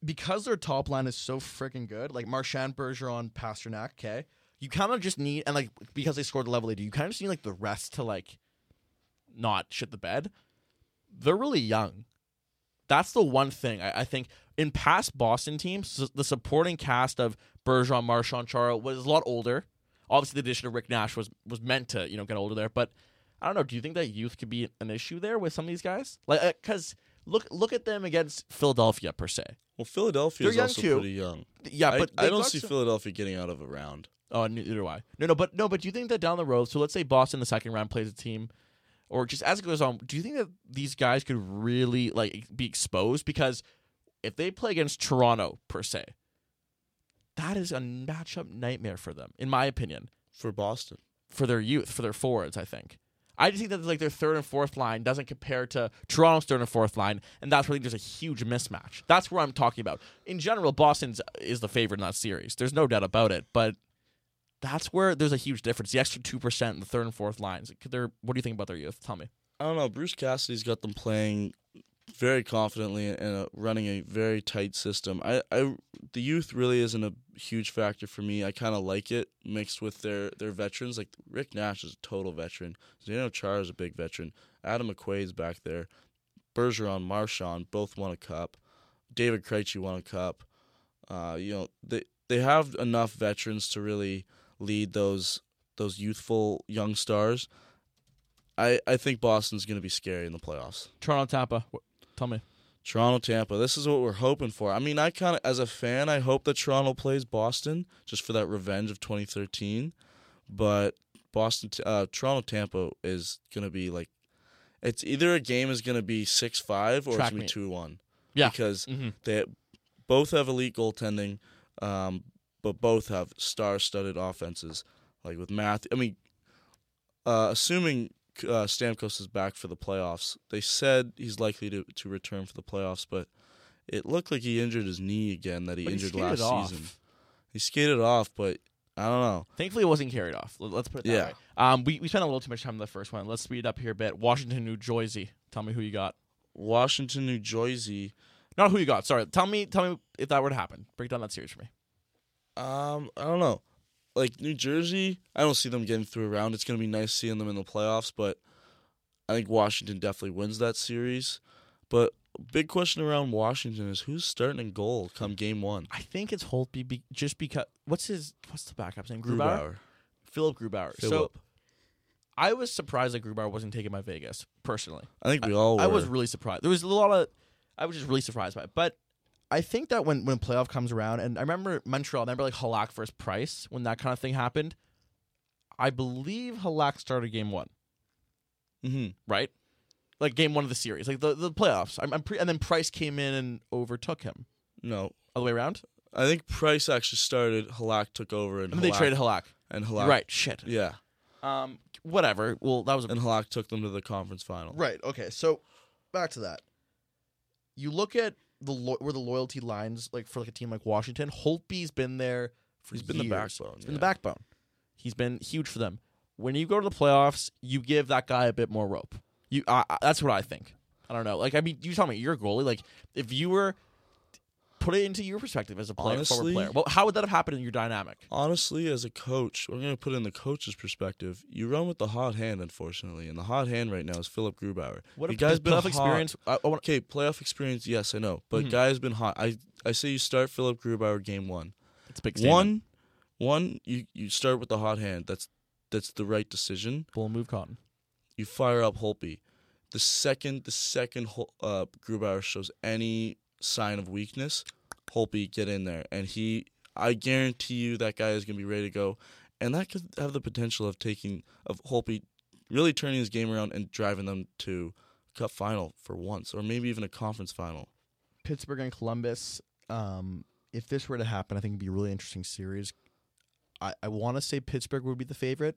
because their top line is so freaking good, like Marchand, Bergeron, Pastrnak. Okay, you kind of just need and like because they scored the level they do, you kind of just need like the rest to like not shit the bed. They're really young. That's the one thing I, I think in past Boston teams, the supporting cast of Bergeron, Marchand, Chara was a lot older. Obviously, the addition of Rick Nash was was meant to you know get older there, but I don't know. Do you think that youth could be an issue there with some of these guys? Like, uh, because look look at them against Philadelphia per se. Well, Philadelphia They're is also too. pretty young. Yeah, but I they don't see some- Philadelphia getting out of a round. Oh, neither do I. No, no, but no, but do you think that down the road? So let's say Boston the second round plays a team, or just as it goes on, do you think that these guys could really like be exposed? Because if they play against Toronto per se, that is a matchup nightmare for them, in my opinion, For Boston, for their youth, for their forwards. I think. I just think that like their third and fourth line doesn't compare to Toronto's third and fourth line, and that's where there's a huge mismatch. That's where I'm talking about. In general, Boston's uh, is the favorite in that series. There's no doubt about it, but that's where there's a huge difference. The extra two percent in the third and fourth lines. Could what do you think about their youth? Tell me. I don't know. Bruce Cassidy's got them playing very confidently and uh, running a very tight system. I, I, the youth really isn't a huge factor for me. I kind of like it mixed with their their veterans. Like Rick Nash is a total veteran. Zdeno Chara is a big veteran. Adam McQuaid's back there. Bergeron, Marchand both won a cup. David Krejci won a cup. Uh, you know they they have enough veterans to really lead those those youthful young stars. I, I think Boston's going to be scary in the playoffs. Toronto, Tampa. Tell me. Toronto, Tampa. This is what we're hoping for. I mean, I kind of, as a fan, I hope that Toronto plays Boston just for that revenge of 2013. But Boston, uh, Toronto, Tampa is going to be like, it's either a game is going to be six five or Track it's going meet. to be two one. Yeah. because Mhm. they both have elite goaltending, um, but both have star-studded offenses. Like with Matthew, I mean, uh, assuming uh, Stamkos is back for the playoffs, they said he's likely to, to return for the playoffs, but it looked like he injured his knee again that he But injured skated last off. season. He skated off, but I don't know. Thankfully, it wasn't carried off. Let's put it that Yeah. way. Um, we we spent a little too much time on the first one. Let's speed it up here a bit. Washington, New Jersey. Tell me who you got. Washington, New Jersey. Not who you got. Sorry. Tell me. Tell me if that were to happen. Break down that series for me. Um, I don't know. Like New Jersey, I don't see them getting through a round. It's gonna be nice seeing them in the playoffs, but I think Washington definitely wins that series. But big question around Washington is who's starting in goal come game one? I think it's Holtby be, just because. What's his? What's the backup's name? Grubauer. Grubauer. Philipp Grubauer. So Philipp. I was surprised that Grubauer wasn't taken by Vegas. Personally, I think we all were. I was really surprised. There was a lot of. I was just really surprised by it, but. I think that when when playoff comes around, and I remember Montreal, I remember like Halak versus Price when that kind of thing happened. I believe Halak started game one. hmm right? Like game one of the series, like the the playoffs. I'm, I'm pre- and then Price came in and overtook him No, all the way around. I think Price actually started. Halak took over, and, And then they traded Halak. and Halak. Right. Shit. Yeah, Um. Whatever. Well, that was a and Halak took them to the conference final. right. Okay. So back to that. You look at the lo- where the loyalty lines like for like a team like Washington. Holtby's been there for He's been the backbone, He's been the backbone. He's been huge for them. When you go to the playoffs, you give that guy a bit more rope. You. I I- that's what I think. I don't know. Like I mean, you tell me, you're a goalie. Like if you were put it into your perspective as a player, forward player. Well, how would that have happened in your dynamic? Honestly, as a coach, we're going to put it in the coach's perspective. You run with the hot hand, unfortunately, and the hot hand right now is Philipp Grubauer. What the if guy's been playoff hot. experience? I, I want, Okay, playoff experience, yes, I know, but Mhm. guy's been hot. I I say you start Philipp Grubauer game one. it's a big statement. One, one, you you start with the hot hand. That's that's the right decision. full move cotton. You fire up Holtby. The second the second uh, Grubauer shows any sign of weakness, Holtby get in there, and he. I guarantee you that guy is gonna be ready to go, and that could have the potential of taking of Holtby really turning his game around and driving them to cup final for once, or maybe even a conference final. Pittsburgh and Columbus. Um, if this were to happen, I think it'd be a really interesting series. I, I want to say Pittsburgh would be the favorite.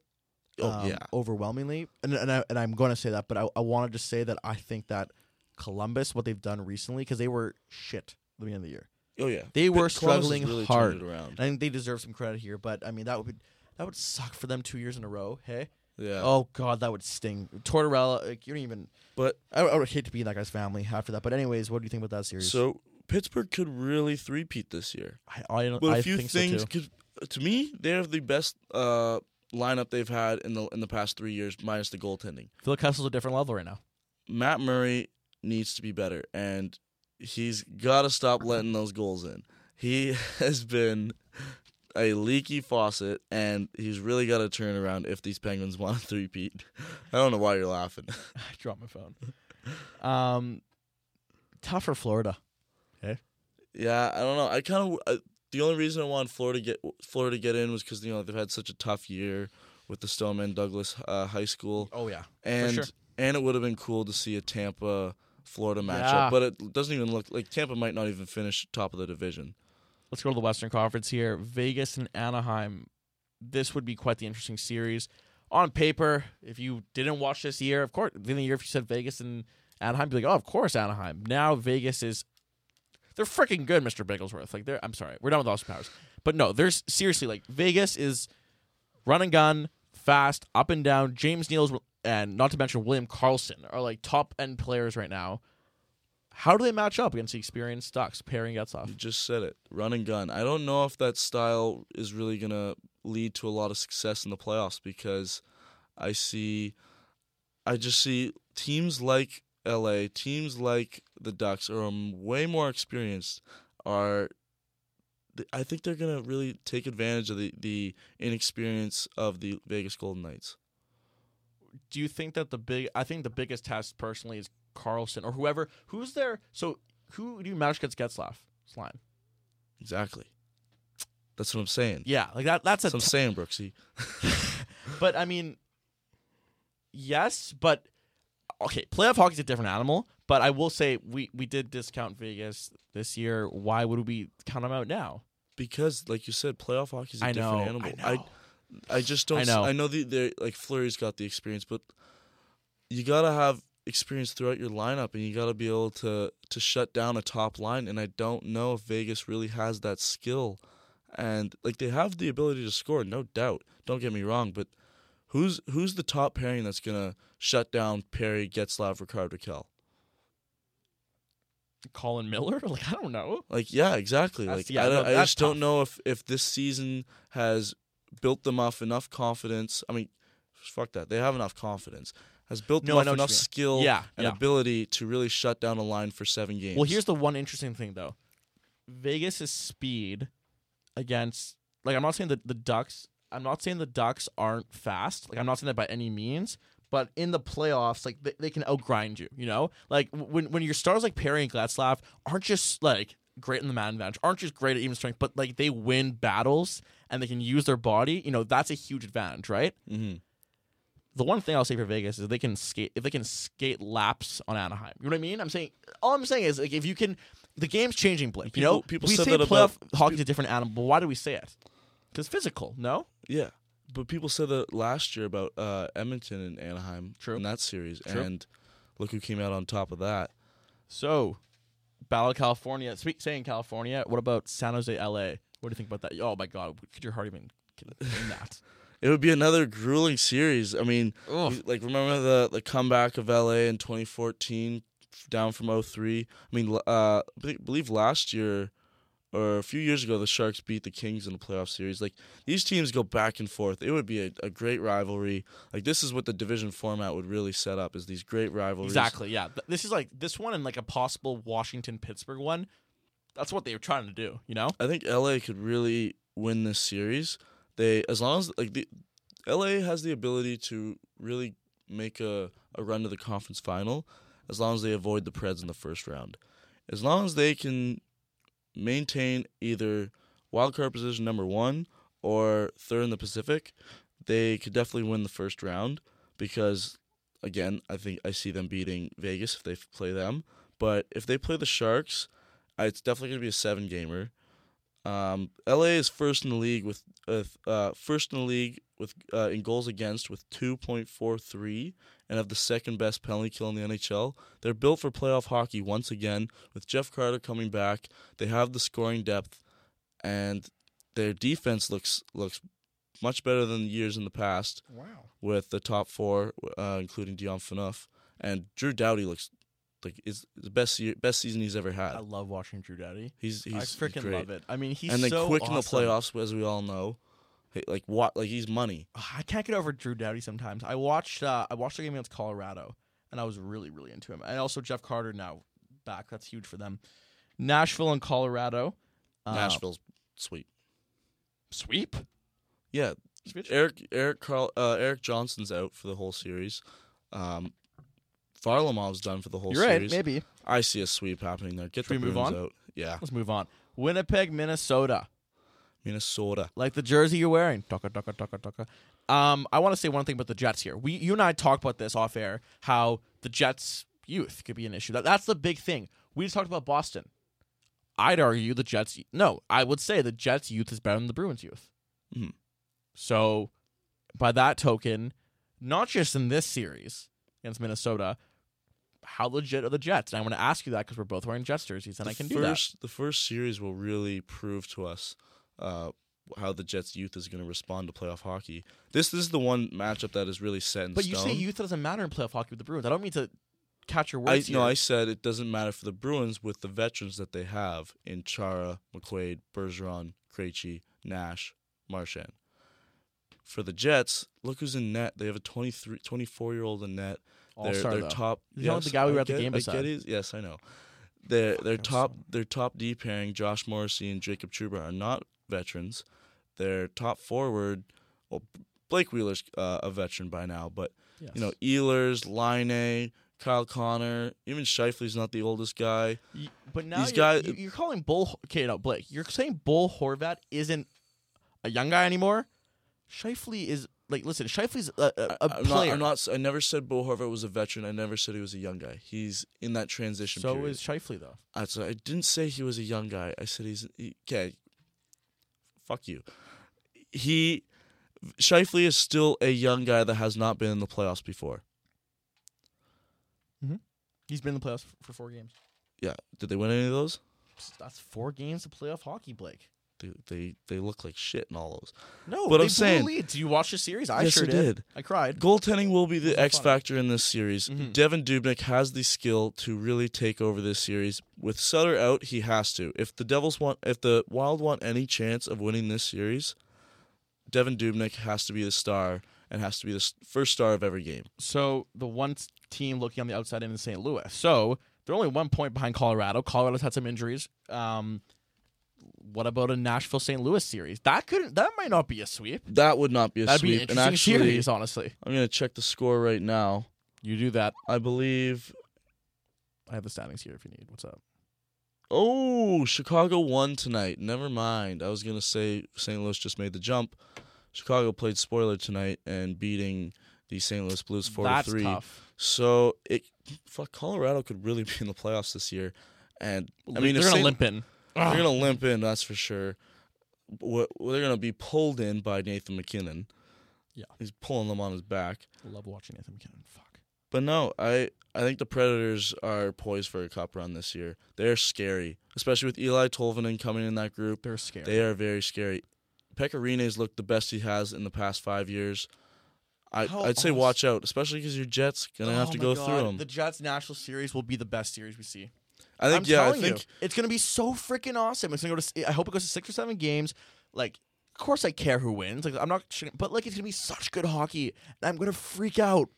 Oh um, yeah, overwhelmingly, and and, I, and I'm going to say that, but I, I want to just say that I think that Columbus, what they've done recently, because they were shit at the beginning of the year, oh yeah. they were Columbus struggling really hard. I think they deserve some credit here, but I mean that would that would suck for them two years in a row. Hey, Yeah. oh god, that would sting. Tortorella, like, you don't even. but I, I would hate to be in that guy's family after that. But anyways, what do you think about that series? so Pittsburgh could really three-peat this year. I, I, don't- know. But a few think things, so too. to me, they're the best uh, lineup they've had in the in the past three years, minus the goaltending. Phil Kessel's a different level right now. Matt Murray needs to be better, and he's got to stop letting those goals in. He has been a leaky faucet, and he's really got to turn around if these Penguins want to three-peat. I don't know why you're laughing. I dropped my phone. Um, tough for Florida. Okay. Yeah, I don't know. I kind of the only reason I wanted Florida to get Florida to get in was because you know they've had such a tough year with the Stoneman Douglas uh, High School, Oh yeah, and sure. and it would have been cool to see a Tampa Florida matchup, Yeah. but it doesn't even look like Tampa might not even finish top of the division. Let's go to the Western Conference here. Vegas and Anaheim. This would be quite the interesting series. On paper, if you didn't watch this year, of course, in the year if you said Vegas and Anaheim, you'd be like, oh, of course Anaheim. Now Vegas is, they're freaking good, Mr. Bigglesworth. Like they're, I'm sorry, we're done with Austin Powers, but no, there's seriously like Vegas is run and gun, fast, up and down. James Neal's and not to mention William Karlsson are like top end players right now. How do they match up against the experienced Ducks? Pairing gets off. You just said it, run and gun. I don't know if that style is really gonna lead to a lot of success in the playoffs because I see, I just see teams like LA, teams like the Ducks are um, way more experienced. Are I think they're gonna really take advantage of the the inexperience of the Vegas Golden Knights. Do you think that the big I think the biggest test personally is Karlsson or whoever who's there so who do you match against Getzlaff line? Exactly. That's what I'm saying. Yeah, like that that's a That's what I'm saying, Brooksy. but I mean yes, but okay, playoff hockey's a different animal, but I will say we we did discount Vegas this year. Why would we count them out now? Because, like you said, playoff hockey's is a I different know, animal. I know. I just don't. I know. I know the they're like Fleury's got the experience, but you gotta have experience throughout your lineup, and you gotta be able to to shut down a top line. And I don't know if Vegas really has that skill. And like they have the ability to score, no doubt. Don't get me wrong, but who's who's the top pairing that's gonna shut down Perry, Getzlaff, Rickard, Rakell? Colin Miller? Like I don't know. Like, yeah, exactly. That's- like, yeah, I, don't, no, I just don't know if if this season has built them up enough confidence. I mean, fuck that. They have enough confidence. Has built them No, I up know what you enough skill Yeah, and yeah. ability to really shut down a line for seven games. Well, here's the one interesting thing though. Vegas' speed against like I'm not saying that the Ducks I'm not saying the Ducks aren't fast. Like I'm not saying that by any means, but in the playoffs, like they, they can outgrind you, you know? Like when when your stars like Perry and Getzlaff aren't just like great in the man advantage, aren't just great at even strength, but like they win battles and they can use their body, you know, that's a huge advantage, right? Mhm. The one thing I'll say for Vegas is they can skate if they can skate laps on Anaheim. You know what I mean? I'm saying all I'm saying is like if you can the game's changing, Blake. you know, People- people we say that playoff about- hockey's a different animal, but why do we say it? Because physical, no? yeah. But people said that last year about uh, Edmonton and Anaheim True. in that series, True. and look who came out on top of that. So, Battle of California. Speak saying California. What about San Jose, LA? What do you think about that? Oh my God, could your heart even contain that? It would be another grueling series. I mean, Ugh. like remember the the comeback of LA in 2014 down from 03. I mean, uh, I believe last year or a few years ago the Sharks beat the Kings in the playoff series. Like these teams go back and forth. It would be a, a great rivalry. Like this is what the division format would really set up is these great rivalries. Exactly. Yeah. This is like this one and like a possible Washington Pittsburgh one. That's what they were trying to do. You know. I think LA could really win this series. They as long as like the LA has the ability to really make a, a run to the conference final as long as they avoid the Preds in the first round. As long as they can maintain either wildcard position number one or third in the Pacific, they could definitely win the first round because again, I think I see them beating Vegas if they play them. But if they play the Sharks, it's definitely going to be a seven gamer. Um, LA is first in the league with uh, first in the league with uh, in goals against with 2.43 and have the second best penalty kill in the NHL. They're built for playoff hockey once again with Jeff Carter coming back. They have the scoring depth and their defense looks looks much better than years in the past Wow. with the top four, uh, including Dion Phaneuf. And Drew Doughty looks like it's the best year, best season he's ever had. I love watching Drew Daddy. He's he's I freaking love it. I mean, he's and then so quick in the playoffs, as we all know. Like what? Like he's money. I can't get over Drew Doughty sometimes. I watched uh, I watched the game against Colorado, and I was really really into him. And also Jeff Carter now back. That's huge for them. Nashville and Colorado. Uh, Nashville's sweet. sweep. Yeah, Switch? Eric Eric Carl, uh, Erik Johnson's out for the whole series. Um, Varlamov's done for the whole You're right. series. Maybe. I see a sweep happening there. Get Should the we move Bruins on? out. Yeah, Let's move on. Winnipeg, Minnesota. Minnesota. Like the jersey you're wearing. Taka, taka, taka, taka. Um, I want to say one thing about the Jets here. We, you and I talked about this off air. How the Jets' youth could be an issue. That, that's the big thing. We just talked about Boston. I'd argue the Jets. No, I would say the Jets' youth is better than the Bruins' youth. Mhm. So, by that token, not just in this series against Minnesota, how legit are the Jets? And I want to ask you that because we're both wearing Jets jerseys, and the I can do that. The first series will really prove to us uh, how the Jets' youth is going to respond to playoff hockey. This, this is the one matchup that is really set in But stone. you say youth doesn't matter in playoff hockey with the Bruins. I don't mean to catch your I words no. I said it doesn't matter for the Bruins with the veterans that they have in Chara, McQuaid, Bergeron, Krejci, Nash, Marchand. For the Jets, look who's in net. They have a 23, 24 year old in net. All-star, they're though. top. You know the guy we I were at the game I beside. get. Yes, I know. Their their top their top D pairing, Josh Morrissey and Jacob Trouba, are not veterans. Their top forward, well, Blake Wheeler's uh, a veteran by now, but Yes. you know, Ehlers, Laine, Kyle Connor, even Scheifele's not the oldest guy. Y- but now These you're, guys- you- you're calling Bull. Okay, no, Blake. You're saying Bo Horvat isn't a young guy anymore. Scheifele is like, listen, Scheifele's a, a, a I'm not, player. I'm not. I never said Bo Horvat was a veteran. I never said he was a young guy. He's in that transition so period. is Scheifele though. I, so I didn't say he was a young guy. I said he's he, okay. Fuck you. He Scheifele is still a young guy that has not been in the playoffs before. Mm-hmm. He's been in the playoffs for four games. Yeah, did they win any of those? That's four games of playoff hockey, Blake. They they, they look like shit in all those. No, But I'm saying- blew the lead. Did you watch the series? I Yes, sure I did. I cried. Goaltending will be the X funny. factor in this series. Mhm. Devan Dubnyk has the skill to really take over this series. With Suter out, he has to. If the Devils want, if the Wild want any chance of winning this series, Devan Dubnyk has to be the star and has to be the first star of every game. So the one team looking on the outside in St. Louis. So they're only one point behind Colorado. Colorado's had some injuries. Um, what about a Nashville St. Louis series? That could that might not be a sweep. That would not be a That'd be sweep. an and interesting actually, series, honestly. I'm going to check the score right now. You do that. I believe. I have the standings here if you need. What's up? Oh, Chicago won tonight. Never mind. I was going to say St. Louis just made the jump. Chicago played spoiler tonight and beating the St. Louis Blues 4 That's 3. tough. So it fuck Colorado could really be in the playoffs this year. And I mean, they're gonna St. limp in. They're going to limp in, that's for sure. What they're going to be pulled in by Nathan MacKinnon. Yeah. He's pulling them on his back. I love watching Nathan MacKinnon. Fuck. But no, I I think the Predators are poised for a cup run this year. They're scary, especially with Eeli Tolvanen coming in that group. They're scary. They are very scary. Pekka Rinne's looked the best he has in the past five years. I, How I'd say watch out, especially because your Jets gonna oh have Oh to go God. through them. The Jets National Series will be the best series we see. I think I'm yeah, I think you, it's gonna be so freaking awesome. It's gonna go to. I hope it goes to six or seven games. Like, of course, I care who wins. Like, I'm not, but like, it's gonna be such good hockey, and I'm gonna freak out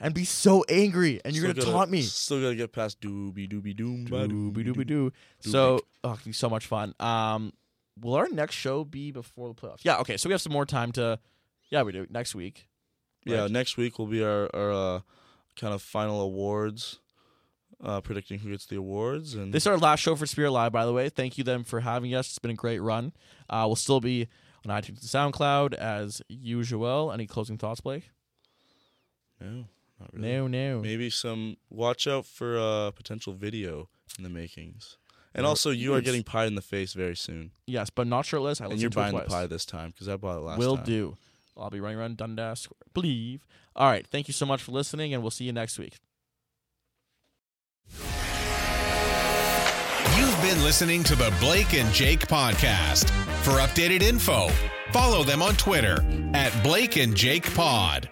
and be so angry, and you're still gonna taunt me. Still gonna get past dooby dooby doom. ba Dooby dooby doo. So, oh, it'll be so much fun. Um, will our next show be before the playoffs? Yeah. Okay. So we have some more time to. Yeah, we do next week. Yeah, next week will be our our uh, kind of final awards, uh, predicting who gets the awards, and This is our last show for Spirit Live, by the way. Thank you them for having us. It's been a great run. Uh, we'll still be on iTunes and SoundCloud as usual. Any closing thoughts, Blake? no, not really. No, no. Maybe some watch out for uh, potential video in the makings. And also, you are getting pie in the face very soon, Yes, but not shirtless. I and you're buying the pie this time because I bought it last Will time. do. I'll be running around Dundas Square. Believe. All right. Thank you so much for listening, and we'll see you next week. Been listening to the Blake and Jake podcast. For updated info, follow them on Twitter at Blake and Jake Pod.